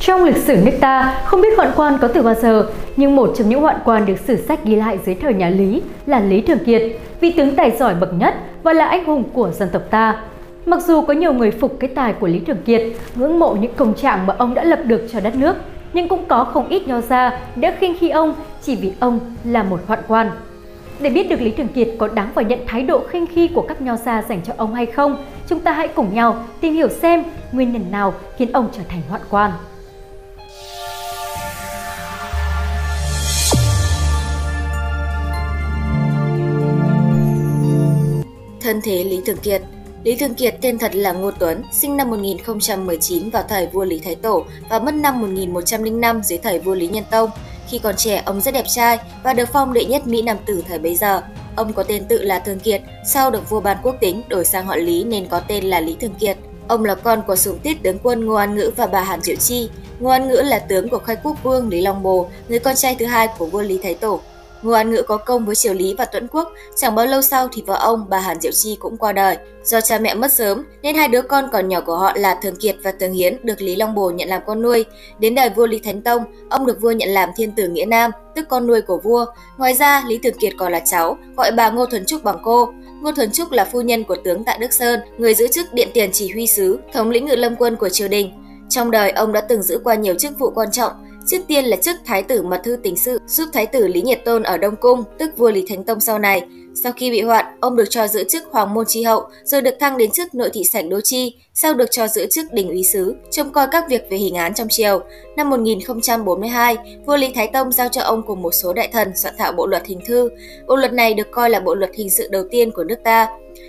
Trong lịch sử nước ta, không biết hoạn quan có từ bao giờ, nhưng một trong những hoạn quan được sử sách ghi lại dưới thời nhà Lý là Lý Thường Kiệt, vị tướng tài giỏi bậc nhất và là anh hùng của dân tộc ta. Mặc dù có nhiều người phục cái tài của Lý Thường Kiệt, ngưỡng mộ những công trạng mà ông đã lập được cho đất nước, nhưng cũng có không ít nho gia đã khinh khi ông chỉ vì ông là một hoạn quan. Để biết được Lý Thường Kiệt có đáng phải nhận thái độ khinh khi của các nho gia dành cho ông hay không, chúng ta hãy cùng nhau tìm hiểu xem nguyên nhân nào khiến ông trở thành hoạn quan. Thân thế Lý Thường Kiệt Lý Thường Kiệt tên thật là Ngô Tuấn, sinh năm 1019 vào thời vua Lý Thái Tổ và mất năm 1105 dưới thời vua Lý Nhân Tông. Khi còn trẻ, ông rất đẹp trai và được phong đệ nhất Mỹ Nam tử thời bấy giờ. Ông có tên tự là Thường Kiệt, sau được vua ban quốc tính đổi sang họ Lý nên có tên là Lý Thường Kiệt. Ông là con của sủng tiết tướng quân Ngô An Ngữ và bà Hàn Diệu Chi. Ngô An Ngữ là tướng của khai quốc vương Lý Long Bồ, người con trai thứ hai của vua Lý Thái Tổ. Ngô An Ngữ có công với triều Lý và Tuẫn Quốc, chẳng bao lâu sau thì vợ ông, bà Hàn Diệu Chi cũng qua đời. Do cha mẹ mất sớm, nên hai đứa con còn nhỏ của họ là Thường Kiệt và Thường Hiến được Lý Long Bồ nhận làm con nuôi. Đến đời vua Lý Thánh Tông, ông được vua nhận làm thiên tử Nghĩa Nam, tức con nuôi của vua. Ngoài ra, Lý Thường Kiệt còn là cháu, gọi bà Ngô Thuần Trúc bằng cô. Ngô Thuần Trúc là phu nhân của tướng Tạ Đức Sơn, người giữ chức điện tiền chỉ huy sứ, thống lĩnh ngự lâm quân của triều đình. Trong đời, ông đã từng giữ qua nhiều chức vụ quan trọng, Trước tiên là chức Thái tử Mật Thư tính Sự, giúp Thái tử Lý Nhiệt Tôn ở Đông Cung, tức vua Lý Thánh Tông sau này. Sau khi bị hoạn, ông được cho giữ chức Hoàng Môn Tri Hậu, rồi được thăng đến chức Nội thị sảnh Đô Chi, sau được cho giữ chức Đình úy sứ, trông coi các việc về hình án trong triều. Năm 1042, vua Lý Thái Tông giao cho ông cùng một số đại thần soạn thảo bộ luật hình thư. Bộ luật này được coi là bộ luật hình sự đầu tiên của nước ta.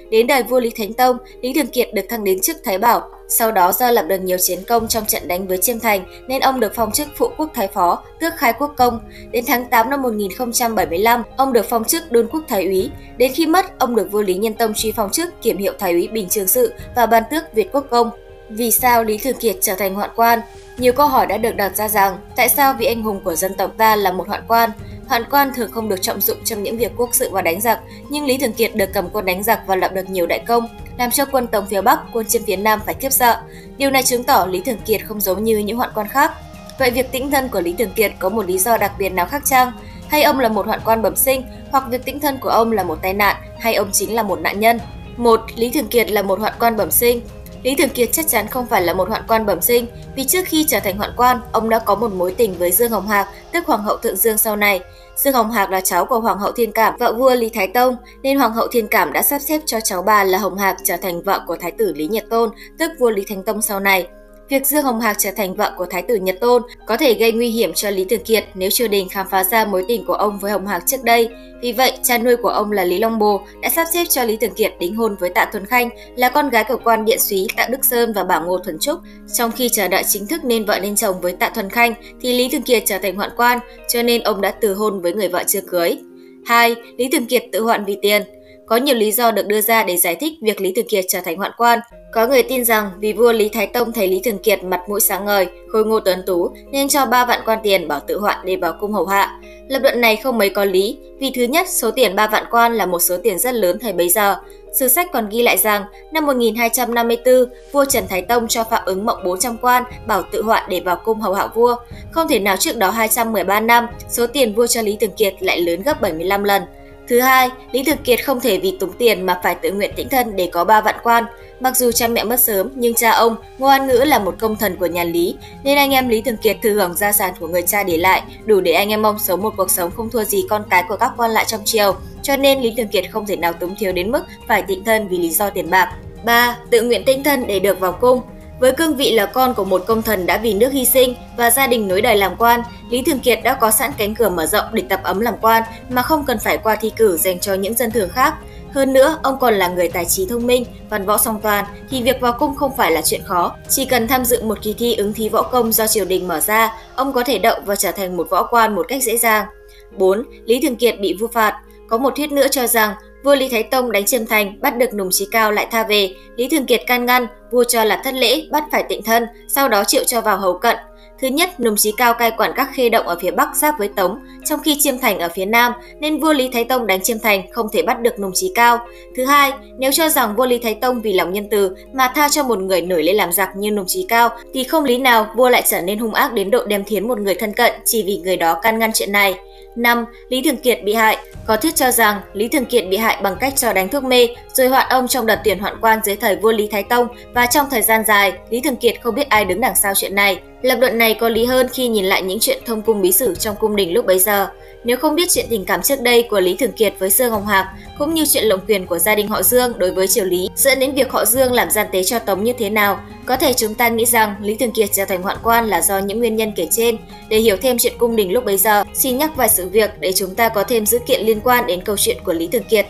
Đến đời vua Lý Thánh Tông, Lý Thường Kiệt được thăng đến chức Thái Bảo, sau đó do lập được nhiều chiến công trong trận đánh với Chiêm Thành nên ông được phong chức phụ quốc thái phó, tước khai quốc công. Đến tháng 8 năm 1075, ông được phong chức đôn quốc thái úy. Đến khi mất, ông được vua Lý Nhân Tông truy phong chức kiểm hiệu thái úy Bình Trường Sự và ban tước Việt Quốc công. Vì sao Lý Thường Kiệt trở thành hoạn quan? Nhiều câu hỏi đã được đặt ra rằng tại sao vị anh hùng của dân tộc ta là một hoạn quan? Hoạn quan thường không được trọng dụng trong những việc quốc sự và đánh giặc, nhưng Lý Thường Kiệt được cầm quân đánh giặc và lập được nhiều đại công, làm cho quân Tống phía Bắc, quân chiêm phía Nam phải khiếp sợ. Điều này chứng tỏ Lý Thường Kiệt không giống như những hoạn quan khác. Vậy việc tĩnh thân của Lý Thường Kiệt có một lý do đặc biệt nào khác chăng? Hay ông là một hoạn quan bẩm sinh, hoặc việc tĩnh thân của ông là một tai nạn, hay ông chính là một nạn nhân? Một, Lý Thường Kiệt là một hoạn quan bẩm sinh. Lý Thường Kiệt chắc chắn không phải là một hoạn quan bẩm sinh, vì trước khi trở thành hoạn quan, ông đã có một mối tình với Dương Hồng Hạc, tức Hoàng hậu Thượng Dương sau này. Dương Hồng Hạc là cháu của Hoàng hậu Thiên Cảm, vợ vua Lý Thái Tông, nên Hoàng hậu Thiên Cảm đã sắp xếp cho cháu bà là Hồng Hạc trở thành vợ của Thái tử Lý Nhật Tôn, tức vua Lý Thánh Tông sau này. Việc Dương Hồng Hạc trở thành vợ của Thái tử Nhật Tôn có thể gây nguy hiểm cho Lý Thường Kiệt nếu triều đình khám phá ra mối tình của ông với Hồng Hạc trước đây. Vì vậy, cha nuôi của ông là Lý Long Bồ đã sắp xếp cho Lý Thường Kiệt đính hôn với Tạ Thuần Khanh là con gái của quan điện súy Tạ Đức Sơn và bà Ngô Thuần Trúc. Trong khi chờ đợi chính thức nên vợ nên chồng với Tạ Thuần Khanh thì Lý Thường Kiệt trở thành hoạn quan, cho nên ông đã từ hôn với người vợ chưa cưới. 2. Lý Thường Kiệt tự hoạn vì tiền có nhiều lý do được đưa ra để giải thích việc Lý Thường Kiệt trở thành hoạn quan. Có người tin rằng vì vua Lý Thái Tông thấy Lý Thường Kiệt mặt mũi sáng ngời, khôi ngô tuấn tú nên cho ba vạn quan tiền bảo tự hoạn để vào cung hầu hạ. Lập luận này không mấy có lý, vì thứ nhất, số tiền ba vạn quan là một số tiền rất lớn thời bấy giờ. Sử sách còn ghi lại rằng, năm 1254, vua Trần Thái Tông cho Phạm ứng mộng 400 quan bảo tự hoạn để vào cung hầu hạ vua. Không thể nào trước đó 213 năm, số tiền vua cho Lý Thường Kiệt lại lớn gấp 75 lần. Thứ hai, Lý Thực Kiệt không thể vì túng tiền mà phải tự nguyện tĩnh thân để có ba vạn quan. Mặc dù cha mẹ mất sớm, nhưng cha ông, Ngô An Ngữ là một công thần của nhà Lý, nên anh em Lý Thường Kiệt thừa hưởng gia sản của người cha để lại, đủ để anh em ông sống một cuộc sống không thua gì con cái của các quan lại trong triều. Cho nên Lý Thường Kiệt không thể nào túng thiếu đến mức phải tịnh thân vì lý do tiền bạc. 3. Tự nguyện tinh thân để được vào cung. Với cương vị là con của một công thần đã vì nước hy sinh và gia đình nối đời làm quan, Lý Thường Kiệt đã có sẵn cánh cửa mở rộng để tập ấm làm quan mà không cần phải qua thi cử dành cho những dân thường khác. Hơn nữa, ông còn là người tài trí thông minh, văn võ song toàn thì việc vào cung không phải là chuyện khó. Chỉ cần tham dự một kỳ thi ứng thí võ công do triều đình mở ra, ông có thể đậu và trở thành một võ quan một cách dễ dàng. 4. Lý Thường Kiệt bị vu phạt có một thuyết nữa cho rằng Vua Lý Thái Tông đánh Chiêm Thành, bắt được Nùng Chí Cao lại tha về, Lý Thường Kiệt can ngăn, vua cho là thất lễ, bắt phải tịnh thân, sau đó triệu cho vào hầu cận. Thứ nhất, Nùng Chí Cao cai quản các khê động ở phía bắc giáp với Tống, trong khi Chiêm Thành ở phía nam, nên vua Lý Thái Tông đánh Chiêm Thành không thể bắt được Nùng Chí Cao. Thứ hai, nếu cho rằng vua Lý Thái Tông vì lòng nhân từ mà tha cho một người nổi lên làm giặc như Nùng Chí Cao, thì không lý nào vua lại trở nên hung ác đến độ đem thiến một người thân cận chỉ vì người đó can ngăn chuyện này. 5. Lý Thường Kiệt bị hại Có thuyết cho rằng Lý Thường Kiệt bị hại bằng cách cho đánh thuốc mê, rồi hoạn ông trong đợt tuyển hoạn quan dưới thời vua Lý Thái Tông và trong thời gian dài, Lý Thường Kiệt không biết ai đứng đằng sau chuyện này. Lập luận này có lý hơn khi nhìn lại những chuyện thông cung bí sử trong cung đình lúc bấy giờ. Nếu không biết chuyện tình cảm trước đây của Lý Thường Kiệt với Dương Hồng Hạc, cũng như chuyện lộng quyền của gia đình họ Dương đối với triều Lý dẫn đến việc họ Dương làm gian tế cho Tống như thế nào, có thể chúng ta nghĩ rằng Lý Thường Kiệt trở thành hoạn quan là do những nguyên nhân kể trên. Để hiểu thêm chuyện cung đình lúc bấy giờ, xin nhắc vài sự việc để chúng ta có thêm dữ kiện liên quan đến câu chuyện của Lý Thường Kiệt.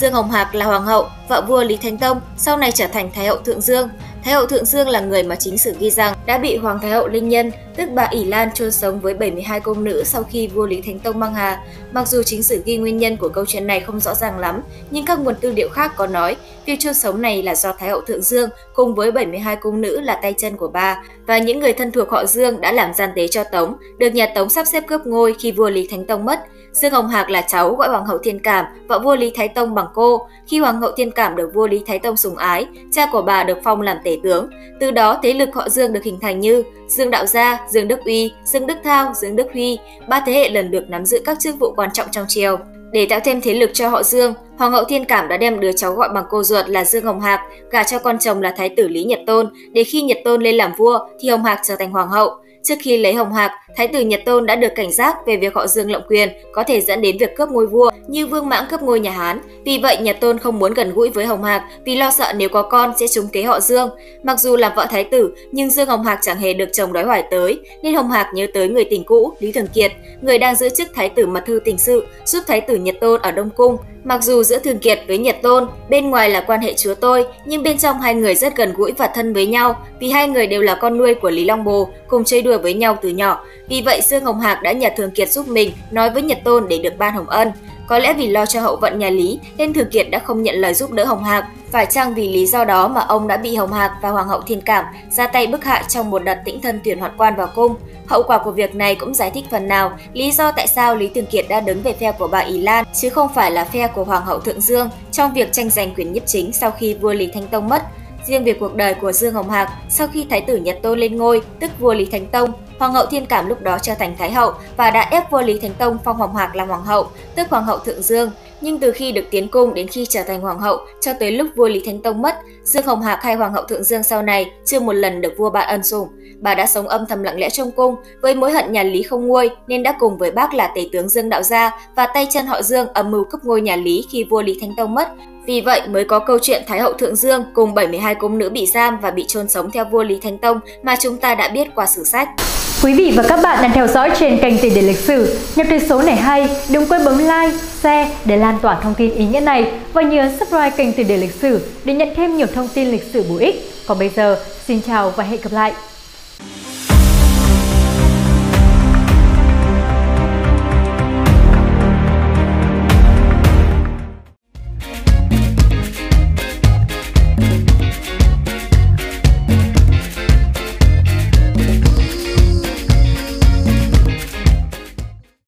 Dương Hồng Hạc là hoàng hậu, vợ vua Lý Thánh Tông, sau này trở thành thái hậu Thượng Dương. Thái hậu Thượng Dương là người mà chính sử ghi rằng đã bị Hoàng Thái hậu Linh Nhân, tức bà ỷ Lan chôn sống với 72 công nữ sau khi vua Lý Thánh Tông mang hà. Mặc dù chính sử ghi nguyên nhân của câu chuyện này không rõ ràng lắm, nhưng các nguồn tư liệu khác có nói việc chôn sống này là do Thái hậu Thượng Dương cùng với 72 cung nữ là tay chân của bà và những người thân thuộc họ Dương đã làm gian tế cho Tống, được nhà Tống sắp xếp cướp ngôi khi vua Lý Thánh Tông mất. Dương Hồng Hạc là cháu gọi Hoàng hậu Thiên Cảm, và vua Lý Thái Tông bằng cô. Khi Hoàng hậu Thiên Cảm được vua Lý Thái Tông sủng ái, cha của bà được phong làm tể tướng. Từ đó thế lực họ Dương được hình thành như Dương Đạo Gia, Dương Đức Uy, Dương Đức Thao, Dương Đức Huy, ba thế hệ lần lượt nắm giữ các chức vụ quan trọng trong triều. Để tạo thêm thế lực cho họ Dương, Hoàng hậu Thiên Cảm đã đem đứa cháu gọi bằng cô ruột là Dương Hồng Hạc gả cho con chồng là Thái tử Lý Nhật Tôn, để khi Nhật Tôn lên làm vua thì Hồng Hạc trở thành hoàng hậu. Trước khi lấy Hồng Hạc, Thái tử Nhật Tôn đã được cảnh giác về việc họ Dương lộng quyền có thể dẫn đến việc cướp ngôi vua như Vương Mãng cướp ngôi nhà Hán. Vì vậy, Nhật Tôn không muốn gần gũi với Hồng Hạc vì lo sợ nếu có con sẽ trúng kế họ Dương. Mặc dù làm vợ thái tử, nhưng Dương Hồng Hạc chẳng hề được chồng đói hoài tới, nên Hồng Hạc nhớ tới người tình cũ Lý Thường Kiệt, người đang giữ chức thái tử mật thư tình sự, giúp thái tử Nhật Tôn ở Đông Cung. Mặc dù giữa Thường Kiệt với Nhật Tôn, bên ngoài là quan hệ chúa tôi, nhưng bên trong hai người rất gần gũi và thân với nhau vì hai người đều là con nuôi của Lý Long Bồ, cùng chơi đùa với nhau từ nhỏ. Vì vậy Dương Hồng Hạc đã nhờ Thường Kiệt giúp mình nói với Nhật Tôn để được ban hồng ân. Có lẽ vì lo cho hậu vận nhà Lý, nên Thường Kiệt đã không nhận lời giúp đỡ Hồng Hạc. Phải chăng vì lý do đó mà ông đã bị Hồng Hạc và Hoàng hậu Thiên Cảm ra tay bức hại trong một đợt tĩnh thân tuyển hoạt quan vào cung? Hậu quả của việc này cũng giải thích phần nào lý do tại sao Lý Thường Kiệt đã đứng về phe của bà Ý Lan, chứ không phải là phe của Hoàng hậu Thượng Dương trong việc tranh giành quyền nhiếp chính sau khi vua Lý Thánh Tông mất. Riêng về cuộc đời của Dương Hồng Hạc, sau khi Thái tử Nhật Tôn lên ngôi, tức vua Lý Thánh Tông, Hoàng hậu Thiên Cảm lúc đó trở thành Thái hậu và đã ép vua Lý Thánh Tông phong Hồng Hạc làm Hoàng hậu, tức Hoàng hậu Thượng Dương. Nhưng từ khi được tiến cung đến khi trở thành Hoàng hậu cho tới lúc vua Lý Thánh Tông mất, Dương Hồng Hạc hay Hoàng hậu Thượng Dương sau này chưa một lần được vua ban ân sủng. Bà đã sống âm thầm lặng lẽ trong cung, với mối hận nhà Lý không nguôi nên đã cùng với bác là tể tướng Dương Đạo Gia và tay chân họ Dương âm mưu cướp ngôi nhà Lý khi vua Lý Thánh Tông mất vì vậy mới có câu chuyện Thái hậu Thượng Dương cùng 72 cung nữ bị giam và bị chôn sống theo vua Lý Thánh Tông mà chúng ta đã biết qua sử sách. Quý vị và các bạn đang theo dõi trên kênh Tiền đề lịch sử. Nếu thấy số này hay, đừng quên bấm like, share để lan tỏa thông tin ý nghĩa này và nhớ subscribe kênh Tiền đề lịch sử để nhận thêm nhiều thông tin lịch sử bổ ích. Còn bây giờ, xin chào và hẹn gặp lại!